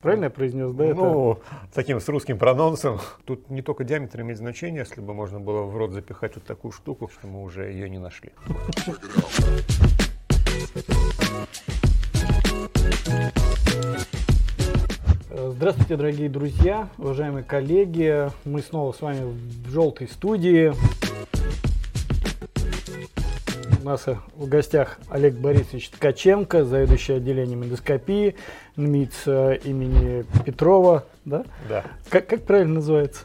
Правильно я произнес, да? Ну, это? таким с русским прононсом. Тут не только диаметр имеет значение, если бы можно было в рот запихать вот такую штуку, что мы уже ее не нашли. Здравствуйте, дорогие друзья, уважаемые коллеги. Мы снова с вами в желтой студии. У нас в гостях Олег Борисович Ткаченко, заведующий отделением эндоскопии НМИЦ имени Петрова. Да? Да. Как, как правильно называется?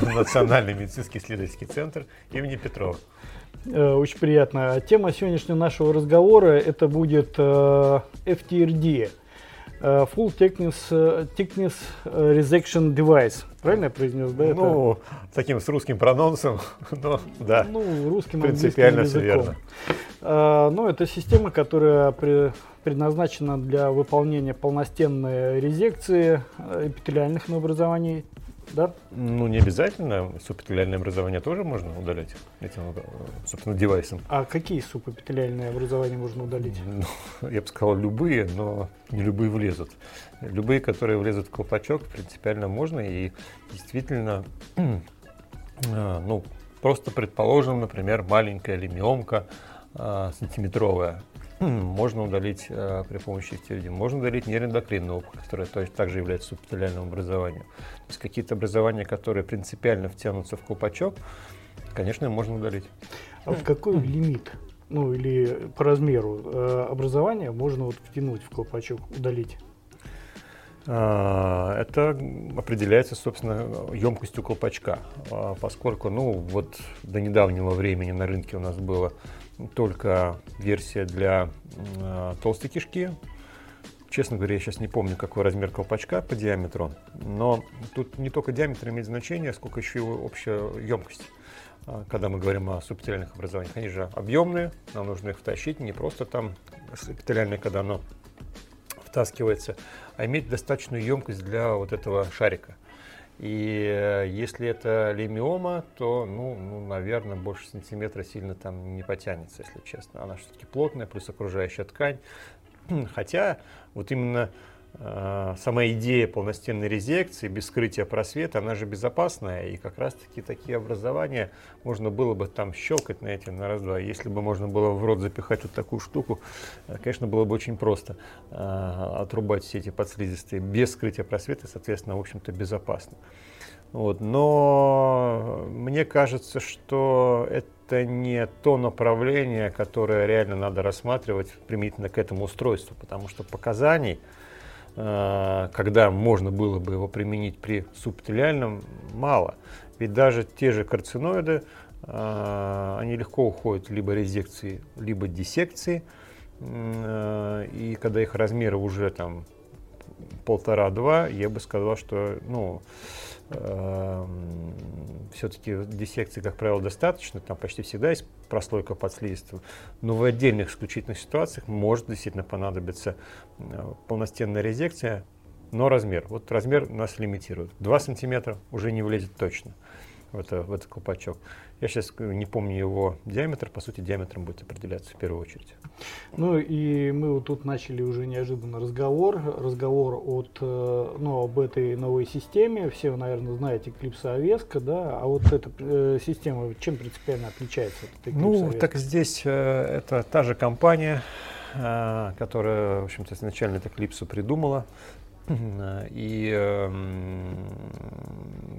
Национальный медицинский исследовательский центр имени Петрова. Э, очень приятно. Тема сегодняшнего нашего разговора это будет э, FTRD – Э, full Thickness, э, thickness э, Resection Device. Правильно я произнес, да? Ну, это? таким с русским прононсом, но да. Ну, русским Принципиально все верно. Ну, это система, которая предназначена для выполнения полностенной резекции эпителиальных новообразований да? Ну, не обязательно. Субэпителиальное образование тоже можно удалять этим, собственно, девайсом. А какие субэпителиальные образования можно удалить? Ну, я бы сказал, любые, но не любые влезут. Любые, которые влезут в колпачок, принципиально можно. И действительно, а, ну, просто предположим, например, маленькая лимиомка а, сантиметровая, можно удалить э, при помощи стеридин. Можно удалить нейроэндокринную опухоль, которая то есть, также является субэпителиальным образованием. То есть какие-то образования, которые принципиально втянутся в колпачок, конечно, можно удалить. А в какой лимит, ну или по размеру э, образования можно вот втянуть в колпачок, удалить? А, это определяется, собственно, емкостью колпачка, а, поскольку, ну, вот до недавнего времени на рынке у нас было только версия для э, толстой кишки. Честно говоря, я сейчас не помню, какой размер колпачка по диаметру, но тут не только диаметр имеет значение, сколько еще его общая емкость. А, когда мы говорим о субэпителиальных образованиях, они же объемные, нам нужно их втащить, не просто там субэпителиальное, когда оно втаскивается, а иметь достаточную емкость для вот этого шарика. И э, если это лимиома, то, ну, ну, наверное, больше сантиметра сильно там не потянется, если честно. Она все-таки плотная, плюс окружающая ткань. Хотя вот именно сама идея полностенной резекции без скрытия просвета, она же безопасная, и как раз-таки такие образования можно было бы там щелкать на эти на раз-два. Если бы можно было в рот запихать вот такую штуку, э, конечно, было бы очень просто э, отрубать все эти подслизистые без скрытия просвета, соответственно, в общем-то, безопасно. Вот. Но мне кажется, что это не то направление, которое реально надо рассматривать применительно к этому устройству, потому что показаний, когда можно было бы его применить при субтелиальном, мало. Ведь даже те же карциноиды, э, они легко уходят либо резекции, либо диссекции. Э, и когда их размеры уже там полтора-два, я бы сказал, что ну, все-таки диссекции, как правило, достаточно, там почти всегда есть прослойка под слизистым, но в отдельных исключительных ситуациях может действительно понадобиться э, полностенная резекция, но размер. Вот размер нас лимитирует. 2 сантиметра уже не влезет точно в, это, в этот колпачок. Я сейчас не помню его диаметр, по сути, диаметром будет определяться в первую очередь. Ну и мы вот тут начали уже неожиданно разговор, разговор от, э, ну, об этой новой системе. Все вы, наверное, знаете Eclipse Авеска, да, а вот эта э, система чем принципиально отличается от Eclipse Ну, Avesca? так здесь э, это та же компания, э, которая, в общем-то, изначально это Eclipse придумала. И э,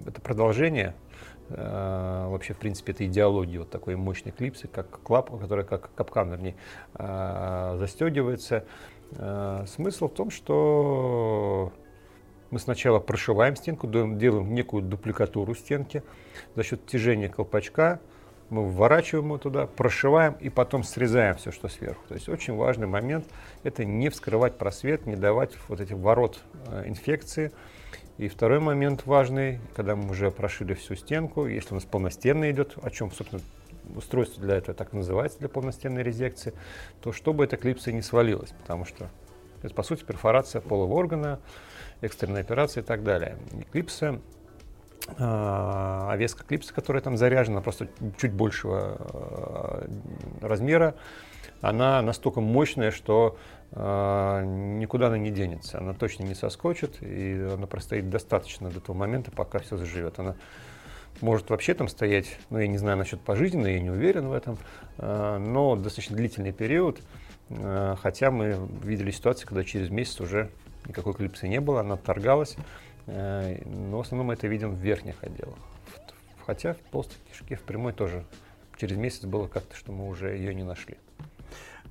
это продолжение Э, вообще, в принципе, это идеология вот такой мощной клипсы, как клап, которая как капкан, вернее, э, застегивается. Э, смысл в том, что мы сначала прошиваем стенку, делаем некую дупликатуру стенки. За счет тяжения колпачка мы вворачиваем его туда, прошиваем и потом срезаем все, что сверху. То есть очень важный момент – это не вскрывать просвет, не давать вот этих ворот инфекции. И второй момент важный, когда мы уже прошили всю стенку, если у нас полностенная идет, о чем, собственно, устройство для этого так называется, для полностенной резекции, то чтобы эта клипса не свалилась, потому что это, по сути, перфорация полого органа, экстренная операция и так далее. И клипса, а, овеска клипса, которая там заряжена, просто чуть большего а, размера, она настолько мощная, что никуда она не денется. Она точно не соскочит, и она простоит достаточно до того момента, пока все заживет. Она может вообще там стоять, ну, я не знаю насчет пожизненно, я не уверен в этом, но достаточно длительный период, хотя мы видели ситуации, когда через месяц уже никакой клипсы не было, она торгалась, но в основном мы это видим в верхних отделах. Хотя в толстой кишке в прямой тоже через месяц было как-то, что мы уже ее не нашли.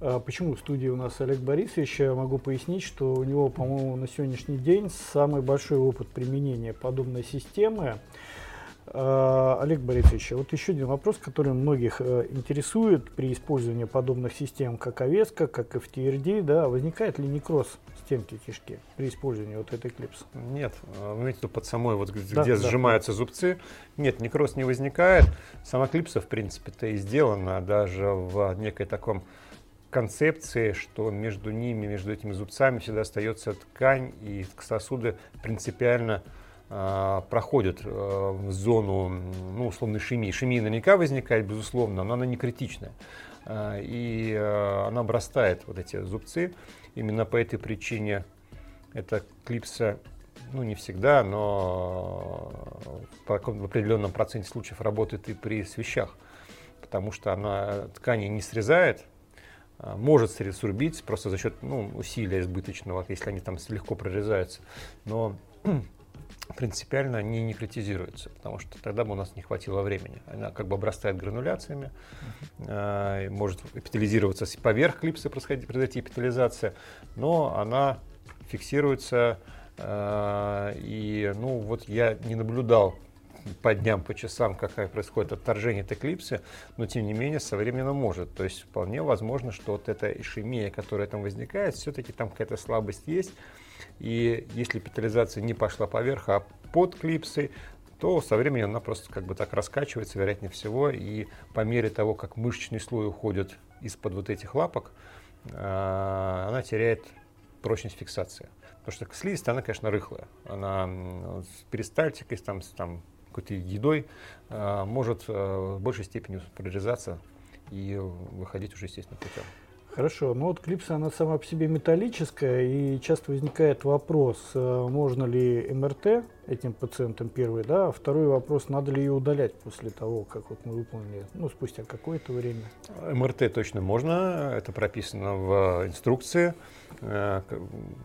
А почему в студии у нас Олег Борисович? Я могу пояснить, что у него, по-моему, на сегодняшний день самый большой опыт применения подобной системы. А, Олег Борисович, вот еще один вопрос, который многих э, интересует при использовании подобных систем, как Овеска, как FTRD, да, возникает ли некроз стенки кишки при использовании вот этой клипсы? Нет, вы имеете под самой, вот где да, сжимаются да. зубцы, нет, некроз не возникает. Сама клипса, в принципе-то и сделана даже в некой таком концепции, что между ними, между этими зубцами всегда остается ткань, и сосуды принципиально э, проходят э, зону, ну, условно, ишемии. Ишемия наверняка возникает, безусловно, но она не критичная. Э, и э, она обрастает вот эти зубцы. Именно по этой причине эта клипса ну, не всегда, но в определенном проценте случаев работает и при свещах, потому что она ткани не срезает, может сурбить просто за счет ну, усилия избыточного, если они там легко прорезаются. Но принципиально они не критизируются, потому что тогда бы у нас не хватило времени. Она как бы обрастает грануляциями, э, может эпитализироваться поверх клипса, происходить, произойти эпитализация, но она фиксируется. Э, и ну вот я не наблюдал по дням, по часам, какая происходит отторжение этой клипсы, но тем не менее со временем может. То есть вполне возможно, что вот эта ишемия, которая там возникает, все-таки там какая-то слабость есть. И если петализация не пошла поверх, а под клипсой, то со временем она просто как бы так раскачивается, вероятнее всего, и по мере того, как мышечный слой уходит из-под вот этих лапок, а, она теряет прочность фиксации. Потому что слизистая, она, конечно, рыхлая. Она с перистальтикой, там, с там, какой-то едой а, может а, в большей степени прорезаться и выходить уже естественным путем. Хорошо, ну вот клипса, она сама по себе металлическая, и часто возникает вопрос, э, можно ли МРТ этим пациентам первый, да, а второй вопрос, надо ли ее удалять после того, как вот мы выполнили, ну, спустя какое-то время. МРТ точно можно, это прописано в инструкции. Э,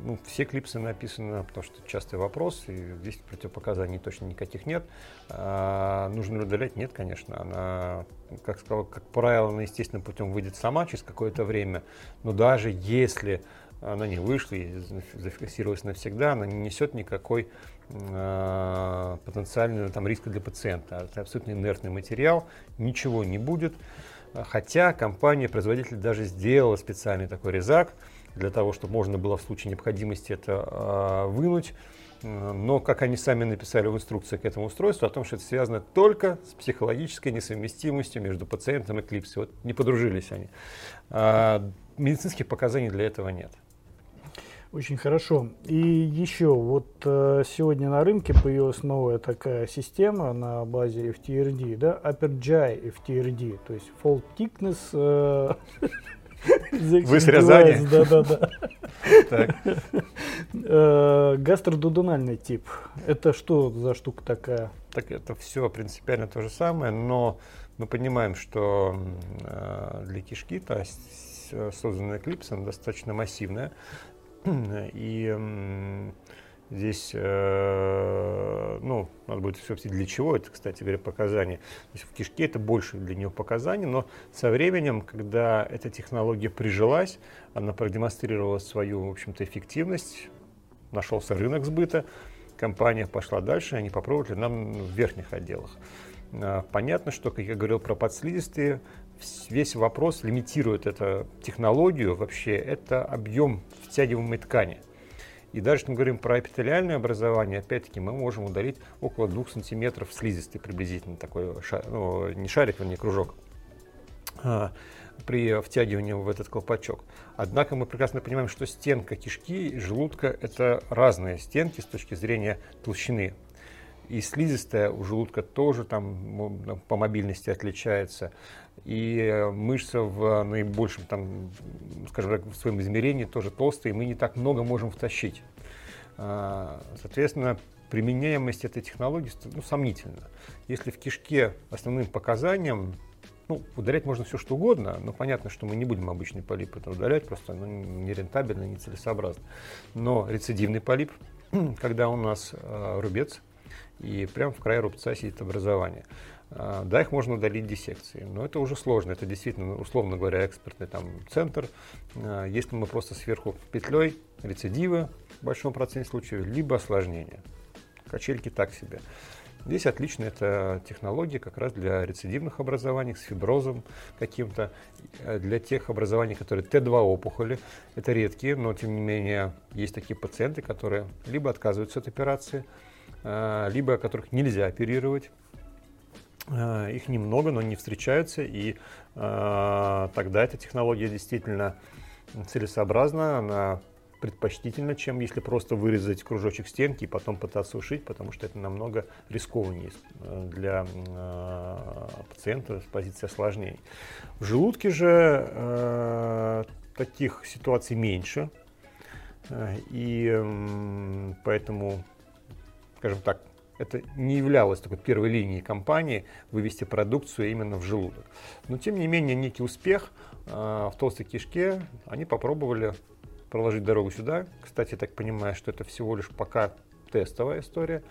ну, все клипсы написаны, потому что частый вопрос, и здесь противопоказаний точно никаких нет. А, нужно ли удалять? Нет, конечно. Она, как сказал, как правило, она естественным путем выйдет сама через какое-то время. Но даже если она не вышла и зафиксировалась навсегда, она не несет никакой э, потенциального там, риска для пациента. Это абсолютно инертный материал, ничего не будет. Хотя компания-производитель даже сделала специальный такой резак, для того, чтобы можно было в случае необходимости это э, вынуть. Но, как они сами написали в инструкции к этому устройству, о том, что это связано только с психологической несовместимостью между пациентом и клипсой. Вот не подружились они. А медицинских показаний для этого нет. Очень хорошо. И еще, вот э, сегодня на рынке появилась новая такая система на базе FTRD, да, AperGI FTRD, то есть Fault Thickness э, Высрезание? Да, да, да. Гастродудональный тип. Это что за штука такая? Так это все принципиально то же самое, но мы понимаем, что э, для кишки та созданная клипса достаточно массивная. И Здесь, э, ну, надо будет все для чего это, кстати говоря, показания. То есть в кишке это больше для нее показаний, но со временем, когда эта технология прижилась, она продемонстрировала свою, в общем-то, эффективность, нашелся рынок сбыта, компания пошла дальше, они попробовали нам в верхних отделах. Э, понятно, что, как я говорил про подслизистые, весь вопрос лимитирует эту технологию, вообще это объем втягиваемой ткани – и даже если мы говорим про эпителиальное образование, опять-таки мы можем удалить около 2 сантиметров слизистой приблизительно, такой, шар, ну, не шарик, вернее, кружок, а, при втягивании в этот колпачок. Однако мы прекрасно понимаем, что стенка кишки и желудка – это разные стенки с точки зрения толщины. И слизистая у желудка тоже там по мобильности отличается. И мышца в наибольшем, там, скажем так, в своем измерении тоже толстая, и мы не так много можем втащить. А, соответственно, применяемость этой технологии ну, сомнительна. Если в кишке основным показанием ну, удалять можно все что угодно, но понятно, что мы не будем обычный полип это удалять, просто ну, нерентабельно, нецелесообразно. Но рецидивный полип, когда у нас э, рубец, и прямо в крае рубца сидит образование. Э, да, их можно удалить диссекцией, но это уже сложно. Это действительно, условно говоря, экспертный там, центр. Э, если мы просто сверху петлей, рецидивы в большом проценте случаев, либо осложнения. Качельки так себе. Здесь отлично эта технология как раз для рецидивных образований с фиброзом каким-то, э, для тех образований, которые Т2 опухоли. Это редкие, но тем не менее есть такие пациенты, которые либо отказываются от операции, э, либо которых нельзя оперировать. Э, их немного, но не встречаются, и тогда эта технология действительно целесообразна, она предпочтительно, чем если просто вырезать кружочек стенки и потом пытаться ушить, потому что это намного рискованнее э, для э, пациента с позиции осложнений. В желудке же э, таких ситуаций меньше, э, и э, поэтому, скажем так, это не являлось такой первой линией компании вывести продукцию именно в желудок. Но тем не менее некий успех э, в толстой кишке они попробовали проложить дорогу сюда. Кстати, я так понимаю, что это всего лишь пока тестовая история.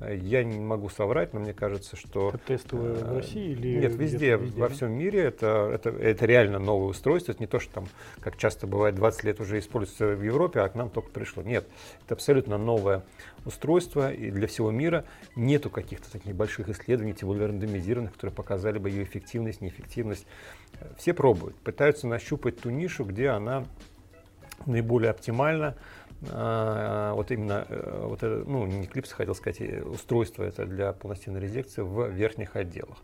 Я не могу соврать, но мне кажется, что... Это тестовая в России или... Нет, везде, везде, во всем мире это, это, это реально новое устройство. Это не то, что там, как часто бывает, 20 лет уже используется в Европе, а к нам только пришло. Нет, это абсолютно новое устройство и для всего мира. Нету каких-то таких больших исследований, тем более рандомизированных, которые показали бы ее эффективность, неэффективность. Все пробуют, пытаются нащупать ту нишу, где она наиболее оптимально. А, вот именно э, вот это, ну, не клипс, хотел сказать, э, устройство это для полностенной резекции в верхних отделах.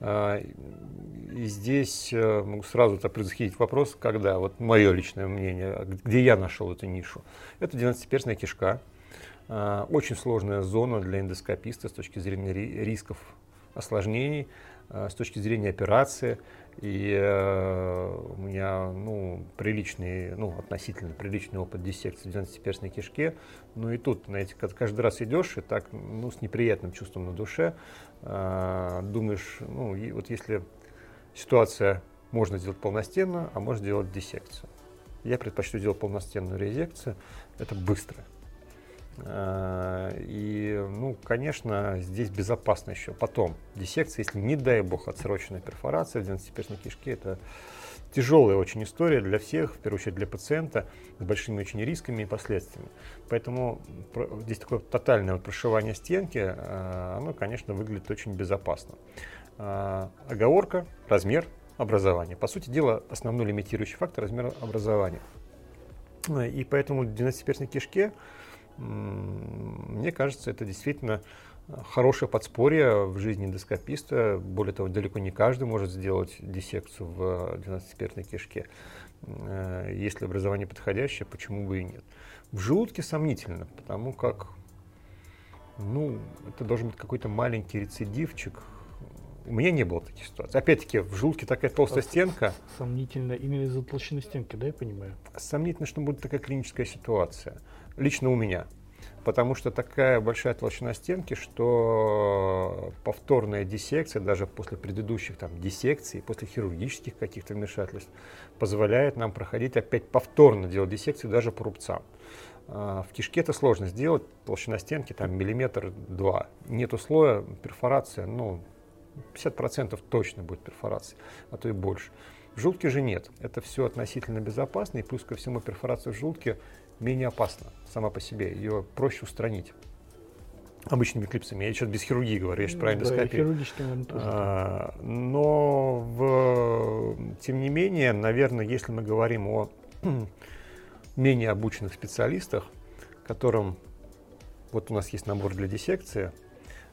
А, и здесь э, могу сразу предвосхитить вопрос, когда, вот мое личное мнение, где я нашел эту нишу. Это 12-перстная кишка, а, очень сложная зона для эндоскописта с точки зрения рисков осложнений, с точки зрения операции. И э, у меня ну, приличный, ну, относительно приличный опыт диссекции в 12-перстной кишке. Ну и тут, знаете, каждый раз идешь и так, ну, с неприятным чувством на душе, э, думаешь, ну, и вот если ситуация можно сделать полностенно, а можно сделать диссекцию. Я предпочту делать полностенную резекцию, это быстро. Э, и, ну, конечно, здесь безопасно еще. Потом, диссекция, если, не дай бог, отсроченная перфорация в 12-перстной кишке, это тяжелая очень история для всех, в первую очередь для пациента, с большими очень рисками и последствиями. Поэтому здесь такое тотальное вот прошивание стенки, э, оно, конечно, выглядит очень безопасно. Э, оговорка, размер образования. По сути дела, основной лимитирующий фактор – размер образования. И поэтому в 12-перстной кишке мне кажется, это действительно э, хорошее подспорье в жизни эндоскописта. Более того, далеко не каждый может сделать диссекцию в 12-перстной кишке. Э, если образование подходящее, почему бы и нет. В желудке сомнительно, потому как ну, это должен быть какой-то маленький рецидивчик. У меня не было таких ситуаций. Опять-таки, в желудке такая толстая стенка. Сомнительно именно из-за толщины стенки, да, я понимаю? Сомнительно, что будет такая клиническая ситуация лично у меня. Потому что такая большая толщина стенки, что повторная диссекция, даже после предыдущих там, диссекций, после хирургических каких-то вмешательств, позволяет нам проходить опять повторно делать диссекцию даже по рубцам. А, в кишке это сложно сделать, толщина стенки там миллиметр-два. Нету слоя, перфорация, ну, 50% точно будет перфорация, а то и больше. В желудке же нет. Это все относительно безопасно, и плюс ко всему перфорация в желудке менее опасна сама по себе. Ее проще устранить обычными клипсами. Я сейчас без хирургии говорю, я сейчас про эндоскопию. Да, а, но в, тем не менее, наверное, если мы говорим о менее обученных специалистах, которым вот у нас есть набор для диссекции,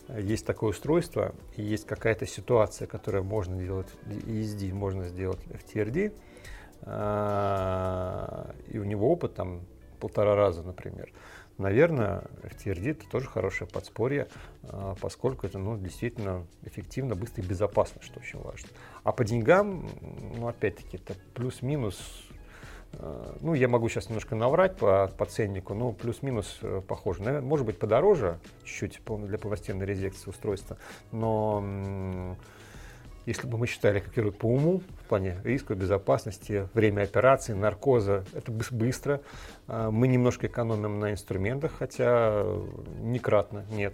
есть такое устройство, и есть какая-то ситуация, которая можно делать ESD, можно сделать в TRD, а, и у него опыт там полтора раза, например, наверное, FTRD это тоже хорошее подспорье, а, поскольку это ну, действительно эффективно, быстро и безопасно, что очень важно. А по деньгам, ну, опять-таки, это плюс-минус ну, я могу сейчас немножко наврать по, по ценнику, но плюс-минус э, похоже. Наверное, может быть, подороже чуть-чуть для повостенной резекции устройства, но если бы мы считали, как идут по уму, в плане риска, безопасности, время операции, наркоза, это быстро. А, мы немножко экономим на инструментах, хотя не кратно, нет.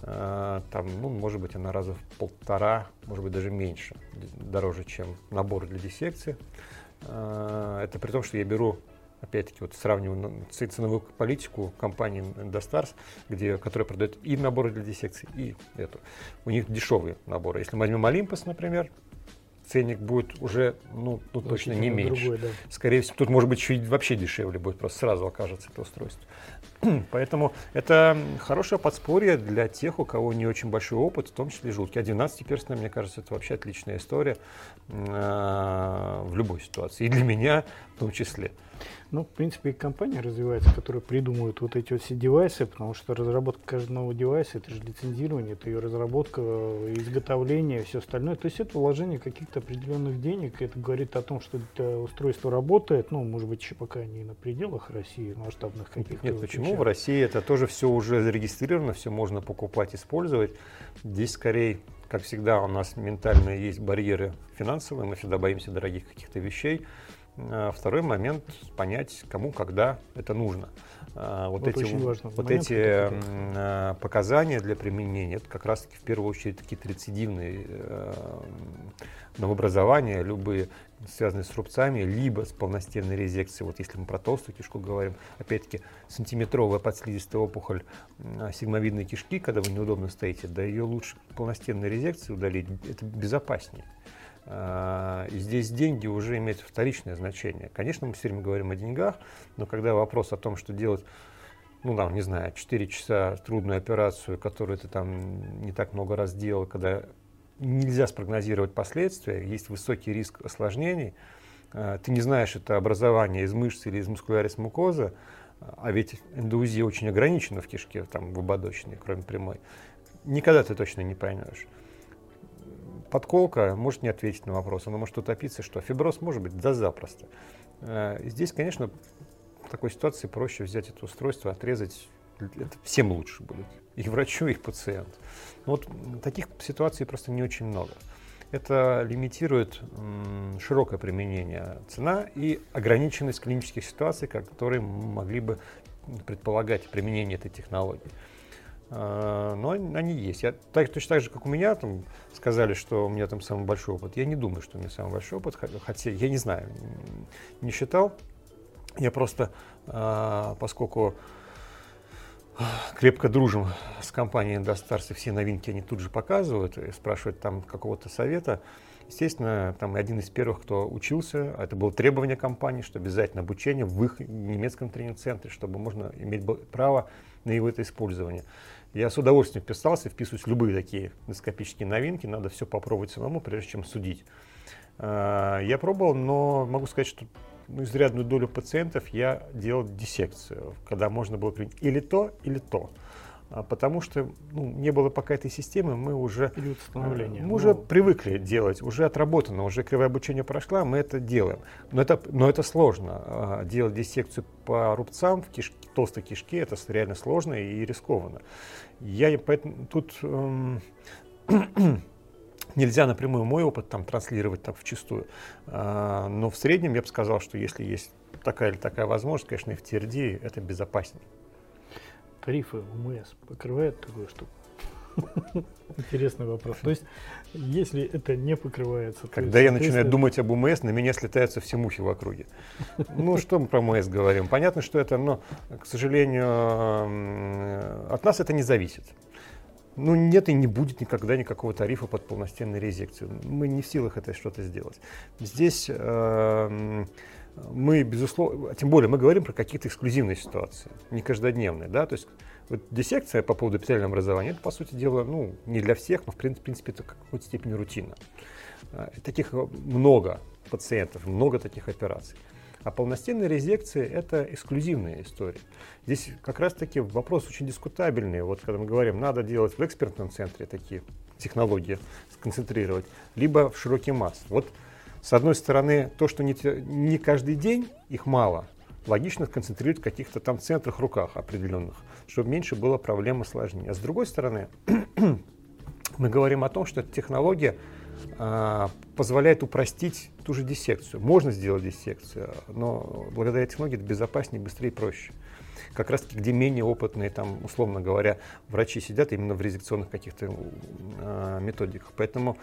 Там, ну, может быть, она раза в полтора, может быть, даже меньше, дороже, чем набор для диссекции. А, это при том, что я беру опять-таки, вот сравниваю ценовую политику компании Endostars, где, которая продает и наборы для диссекции, и эту. У них дешевые наборы. Если мы возьмем Olympus, например, ценник будет уже, ну, ну точно не меньше. Другой, да. Скорее всего, тут может быть чуть вообще дешевле будет, просто сразу окажется это устройство. Поэтому это хорошее подспорье для тех, у кого не очень большой опыт, в том числе и желудки. А 12-перстная, мне кажется, это вообще отличная история э, в любой ситуации. И для меня в том числе. Ну, в принципе, и компания развивается, которая придумывает вот эти вот все девайсы, потому что разработка каждого нового девайса, это же лицензирование, это ее разработка, изготовление, все остальное. То есть это вложение каких-то определенных денег, это говорит о том, что это устройство работает, ну, может быть, еще пока не на пределах России, масштабных каких-то. Нет, почему? Вещах. В России это тоже все уже зарегистрировано, все можно покупать, использовать. Здесь скорее как всегда, у нас ментально есть барьеры финансовые, мы всегда боимся дорогих каких-то вещей. А второй момент – понять, кому, когда это нужно. А, вот, вот эти, важно. вот момент, эти а, показания для применения, это как раз-таки в первую очередь какие-то рецидивные э, новообразования, любые связанные с рубцами, либо с полностенной резекцией. Вот если мы про толстую кишку говорим, опять-таки сантиметровая подслизистая опухоль сигмовидной кишки, когда вы неудобно стоите, да ее лучше полностенной резекции удалить, это безопаснее. А, и здесь деньги уже имеют вторичное значение. Конечно, мы все время говорим о деньгах, но когда вопрос о том, что делать, ну, там, не знаю, 4 часа трудную операцию, которую ты там не так много раз делал, когда нельзя спрогнозировать последствия, есть высокий риск осложнений, а, ты не знаешь, это образование из мышц или из мускулярис мукоза, а ведь эндоузия очень ограничена в кишке, там, в ободочной, кроме прямой. Никогда ты точно не поймешь подколка может не ответить на вопрос, она может утопиться, что фиброз может быть, да запросто. Э, здесь, конечно, в такой ситуации проще взять это устройство, отрезать, это всем лучше будет, и врачу, и пациенту. Но вот таких ситуаций просто не очень много. Это лимитирует широкое применение цена и ограниченность клинических ситуаций, которые могли бы предполагать применение этой технологии. А, но они есть. Я, так, точно так же, как у меня там сказали, что у меня там самый большой опыт. Я не думаю, что у меня самый большой опыт, хотя я не знаю, не считал. Я просто, а, поскольку крепко дружим с компанией Industars, и все новинки они тут же показывают и спрашивают там какого-то совета. Естественно, там один из первых, кто учился, это было требование компании, что обязательно обучение в их немецком тренинг-центре, чтобы можно иметь право на его это использование. Я с удовольствием вписался, вписываюсь в любые такие эндоскопические новинки, надо все попробовать самому, прежде чем судить. А, я пробовал, но могу сказать, что ну, изрядную долю пациентов я делал диссекцию, когда можно было принять или то, или то. А, потому что ну, не было пока этой системы, мы уже, становления. мы ну... уже привыкли делать, уже отработано, уже кривое обучение прошла, мы это делаем. Но это, но это сложно. А, делать диссекцию по рубцам в кишке, толстой кишке, это реально сложно и рискованно. Я поэтому тут эм, нельзя напрямую мой опыт там транслировать так вчистую. А, но в среднем я бы сказал, что если есть такая или такая возможность, конечно, и в TRD это безопаснее тарифы УМС покрывают такую штуку? Интересный вопрос. То есть, если это не покрывается... Когда я начинаю думать об УМС, на меня слетаются все мухи в округе. Ну, что мы про УМС говорим? Понятно, что это, но, к сожалению, от нас это не зависит. Ну, нет и не будет никогда никакого тарифа под полностенной резекцию. Мы не в силах это что-то сделать. Здесь э, мы, безусловно, тем более мы говорим про какие-то эксклюзивные ситуации, не каждодневные, да, то есть вот диссекция по поводу эпителиального образования, это, по сути дела, ну, не для всех, но, в принципе, это в какой-то степени рутина. А, таких много пациентов, много таких операций. А полностенная резекция – это эксклюзивная история. Здесь как раз-таки вопрос очень дискутабельный. Вот когда мы говорим, надо делать в экспертном центре такие технологии, сконцентрировать, либо в широкий масс. Вот с одной стороны, то, что не, не каждый день их мало, логично концентрировать в каких-то там центрах, руках определенных, чтобы меньше было проблем и сложнее. А с другой стороны, мы говорим о том, что эта технология а, позволяет упростить ту же диссекцию. Можно сделать диссекцию, но благодаря технологии это безопаснее, быстрее и проще. Как раз таки, где менее опытные, там, условно говоря, врачи сидят именно в резекционных каких-то э, методиках. Поэтому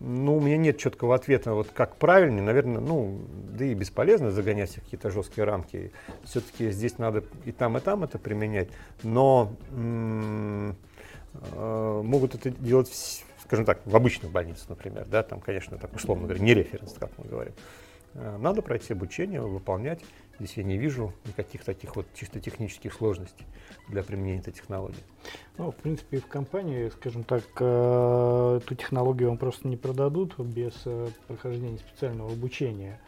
ну, у меня нет четкого ответа, вот как правильно, наверное, ну, да и бесполезно загонять в какие-то жесткие рамки. Все-таки здесь надо и там, и там это применять, но э, могут это делать, скажем так, в обычных больницах, например, да, там, конечно, так условно говоря, не референс, как мы говорим. Э, надо пройти обучение, выполнять. Здесь я не вижу никаких таких вот чисто технических сложностей для применения этой технологии. Ну, в принципе, в компании, скажем так, э, эту технологию вам просто не продадут без э, прохождения специального обучения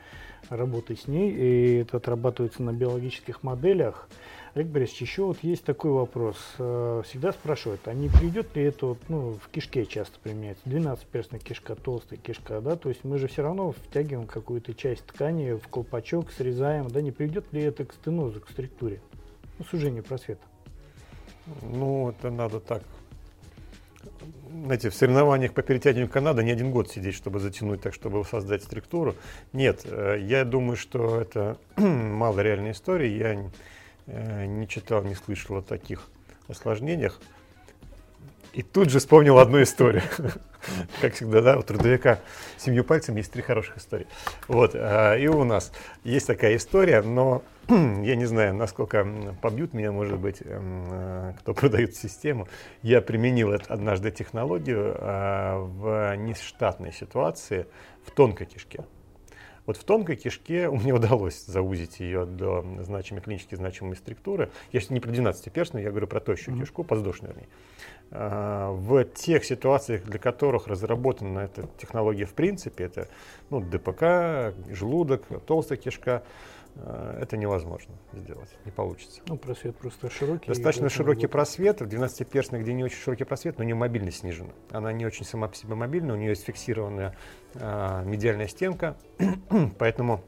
работы с ней, и это отрабатывается на биологических моделях. Олег Борисович, еще вот есть такой вопрос. Э, всегда спрашивают, а не придет ли это вот, ну, в кишке часто применяется? 12-перстная кишка, толстая кишка, да? То есть мы же все равно втягиваем какую-то часть ткани в колпачок, срезаем, да? Не приведет ли это к стенозу, к структуре? Ну, сужению просвета. Ну, это надо так знаете, в соревнованиях по перетягиванию канада не один год сидеть, чтобы затянуть так, чтобы создать структуру. Нет, э, я думаю, что это мало реальной истории. Я не читал, не слышал о таких осложнениях. И тут же вспомнил одну историю. Как всегда, да, у трудовика семью пальцами есть три хороших истории. Вот, а, и у нас есть такая история, но я не знаю, насколько побьют меня, может быть, эм, э, кто продает систему. Я применил однажды технологию а, в нештатной ситуации в тонкой кишке. Вот в тонкой кишке мне удалось заузить ее до значимой, клинически значимой структуры. Я сейчас не про 12-перстную, я говорю про тощую mm-hmm. кишку, подвздошную вернее. А, в тех ситуациях, для которых разработана эта технология в принципе, это ну, ДПК, желудок, толстая кишка, это невозможно сделать, не получится. Ну, просвет просто широкий. Достаточно широкий будет... просвет, в 12-перстной, где не очень широкий просвет, но у нее мобильность снижена. Она не очень сама по себе мобильная, у нее есть фиксированная э, медиальная стенка, поэтому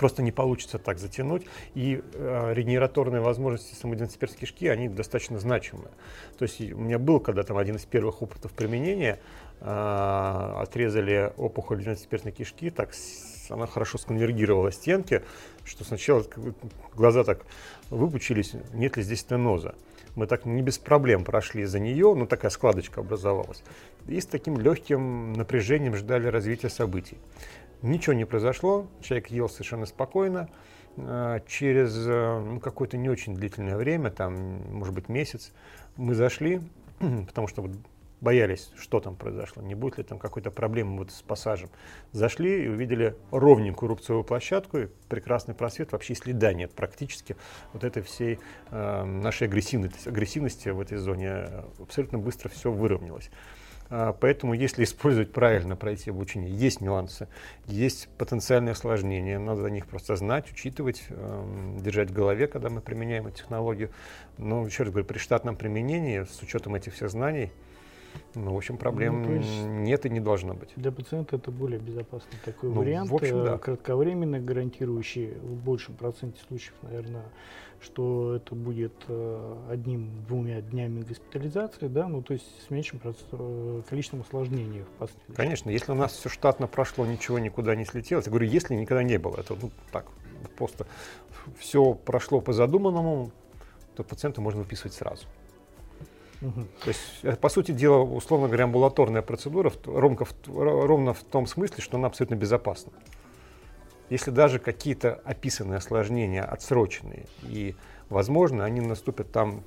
просто не получится так затянуть. И э, регенераторные возможности самой 12 кишки, они достаточно значимые. То есть у меня был когда там один из первых опытов применения, э, отрезали опухоль 12 кишки, так она хорошо сконвергировала стенки, что сначала глаза так выпучились, нет ли здесь стеноза. Мы так не без проблем прошли за нее, но такая складочка образовалась. И с таким легким напряжением ждали развития событий. Ничего не произошло, человек ел совершенно спокойно. А, через э, ну, какое-то не очень длительное время, там, может быть, месяц, мы зашли, потому что боялись, что там произошло, не будет ли там какой-то проблемы вот с пассажем. Зашли и увидели ровненькую рубцовую площадку, и прекрасный просвет, вообще следа нет практически вот этой всей э, нашей агрессивности, агрессивности в этой зоне. Абсолютно быстро все выровнялось. А, поэтому, если использовать правильно, пройти обучение, есть нюансы, есть потенциальные осложнения, надо о них просто знать, учитывать, эм, держать в голове, когда мы применяем эту технологию. Но, еще раз говорю, при штатном применении, с учетом этих всех знаний, ну, в общем, проблем ну, нет и не должно быть. Для пациента это более безопасный такой ну, вариант, в общем, да. Э, кратковременный, гарантирующий в большем проценте случаев, наверное, что это будет э, одним-двумя днями госпитализации, да, ну то есть с меньшим э, количеством осложнений впоследствии. Конечно, если у нас все штатно прошло, ничего никуда не слетело, я говорю, если никогда не было, это ну, так, просто все прошло по задуманному, то пациента можно выписывать сразу. Угу. То есть, э, по сути дела, условно говоря, амбулаторная процедура ровно в, ровно в том смысле, что она абсолютно безопасна. Если даже какие-то описанные осложнения отсроченные и возможно, они наступят там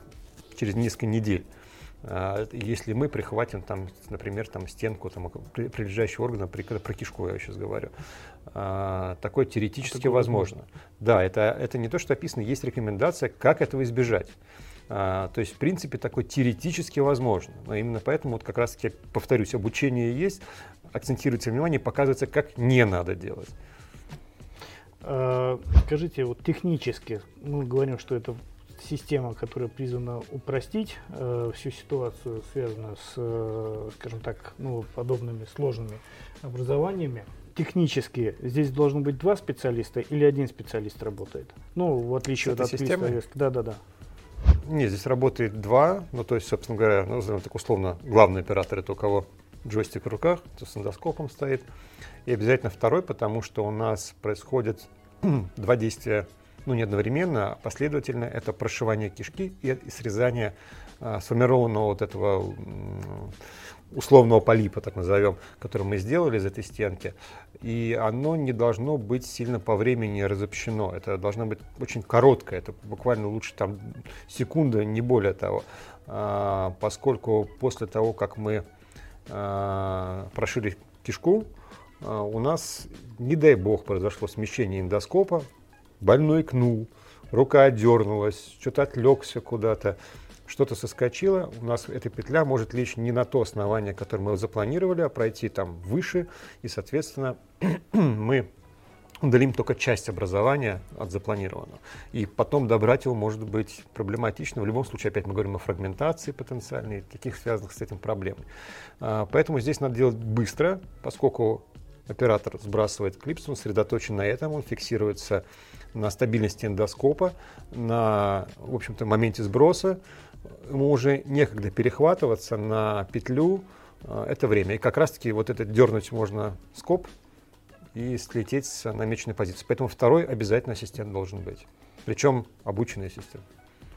через несколько недель. А, если мы прихватим там, например, там стенку там, прилежащего органа, при, про кишку я сейчас говорю, а, такое теоретически возможно. Да, это, это не то, что описано, есть рекомендация, как этого избежать. А, то есть, в принципе, такое теоретически возможно. Но именно поэтому, вот как раз-таки, повторюсь, обучение есть, акцентируется внимание, показывается, как не надо делать. А, скажите, вот технически, мы говорим, что это система, которая призвана упростить э, всю ситуацию, связанную с, э, скажем так, ну, подобными сложными образованиями. Технически здесь должно быть два специалиста или один специалист работает? Ну, в отличие от системы? Да, да, да. Нет, здесь работает два, ну, то есть, собственно говоря, ну, так условно, главный оператор это у кого джойстик в руках, с эндоскопом стоит. И обязательно второй, потому что у нас происходит два действия ну, не одновременно, а последовательно, это прошивание кишки и, и срезание а, сформированного вот этого условного полипа, так назовем, который мы сделали из этой стенки. И оно не должно быть сильно по времени разобщено. Это должно быть очень короткое, это буквально лучше там секунда, не более того. А, поскольку после того, как мы а, прошили кишку, а, у нас, не дай бог, произошло смещение эндоскопа, больной икнул, рука отдернулась, что-то отвлекся куда-то, что-то соскочило, у нас эта петля может лечь не на то основание, которое мы запланировали, а пройти там выше, и, соответственно, мы удалим только часть образования от запланированного. И потом добрать его может быть проблематично. В любом случае, опять мы говорим о фрагментации потенциальной, таких связанных с этим проблем. А, поэтому здесь надо делать быстро, поскольку оператор сбрасывает клипс, он сосредоточен на этом, он фиксируется на стабильности эндоскопа, на, в общем-то, моменте сброса. Ему уже некогда перехватываться на петлю, а, это время. И как раз-таки вот это дернуть можно скоп и слететь с намеченной позиции. Поэтому второй обязательно ассистент должен быть. Причем обученный ассистент.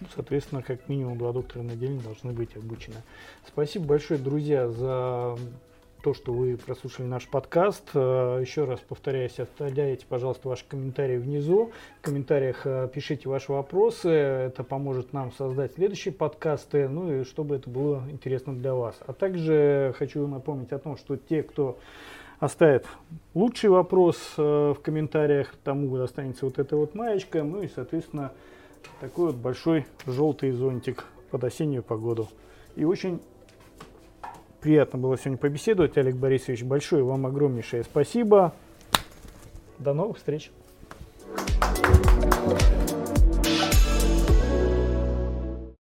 Ну, соответственно, как минимум два доктора на день должны быть обучены. Спасибо большое, друзья, за то, что вы прослушали наш подкаст. Э, еще раз повторяюсь, оставляйте, пожалуйста, ваши комментарии внизу. В комментариях э, пишите ваши вопросы. Это поможет нам создать следующие подкасты, ну и чтобы это было интересно для вас. А также хочу напомнить о том, что те, кто оставит лучший вопрос э, в комментариях, тому достанется вот эта вот маечка, ну и, соответственно, такой вот большой желтый зонтик под осеннюю погоду. И очень Приятно было сегодня побеседовать, Олег Борисович. Большое вам огромнейшее спасибо. До новых встреч. thank you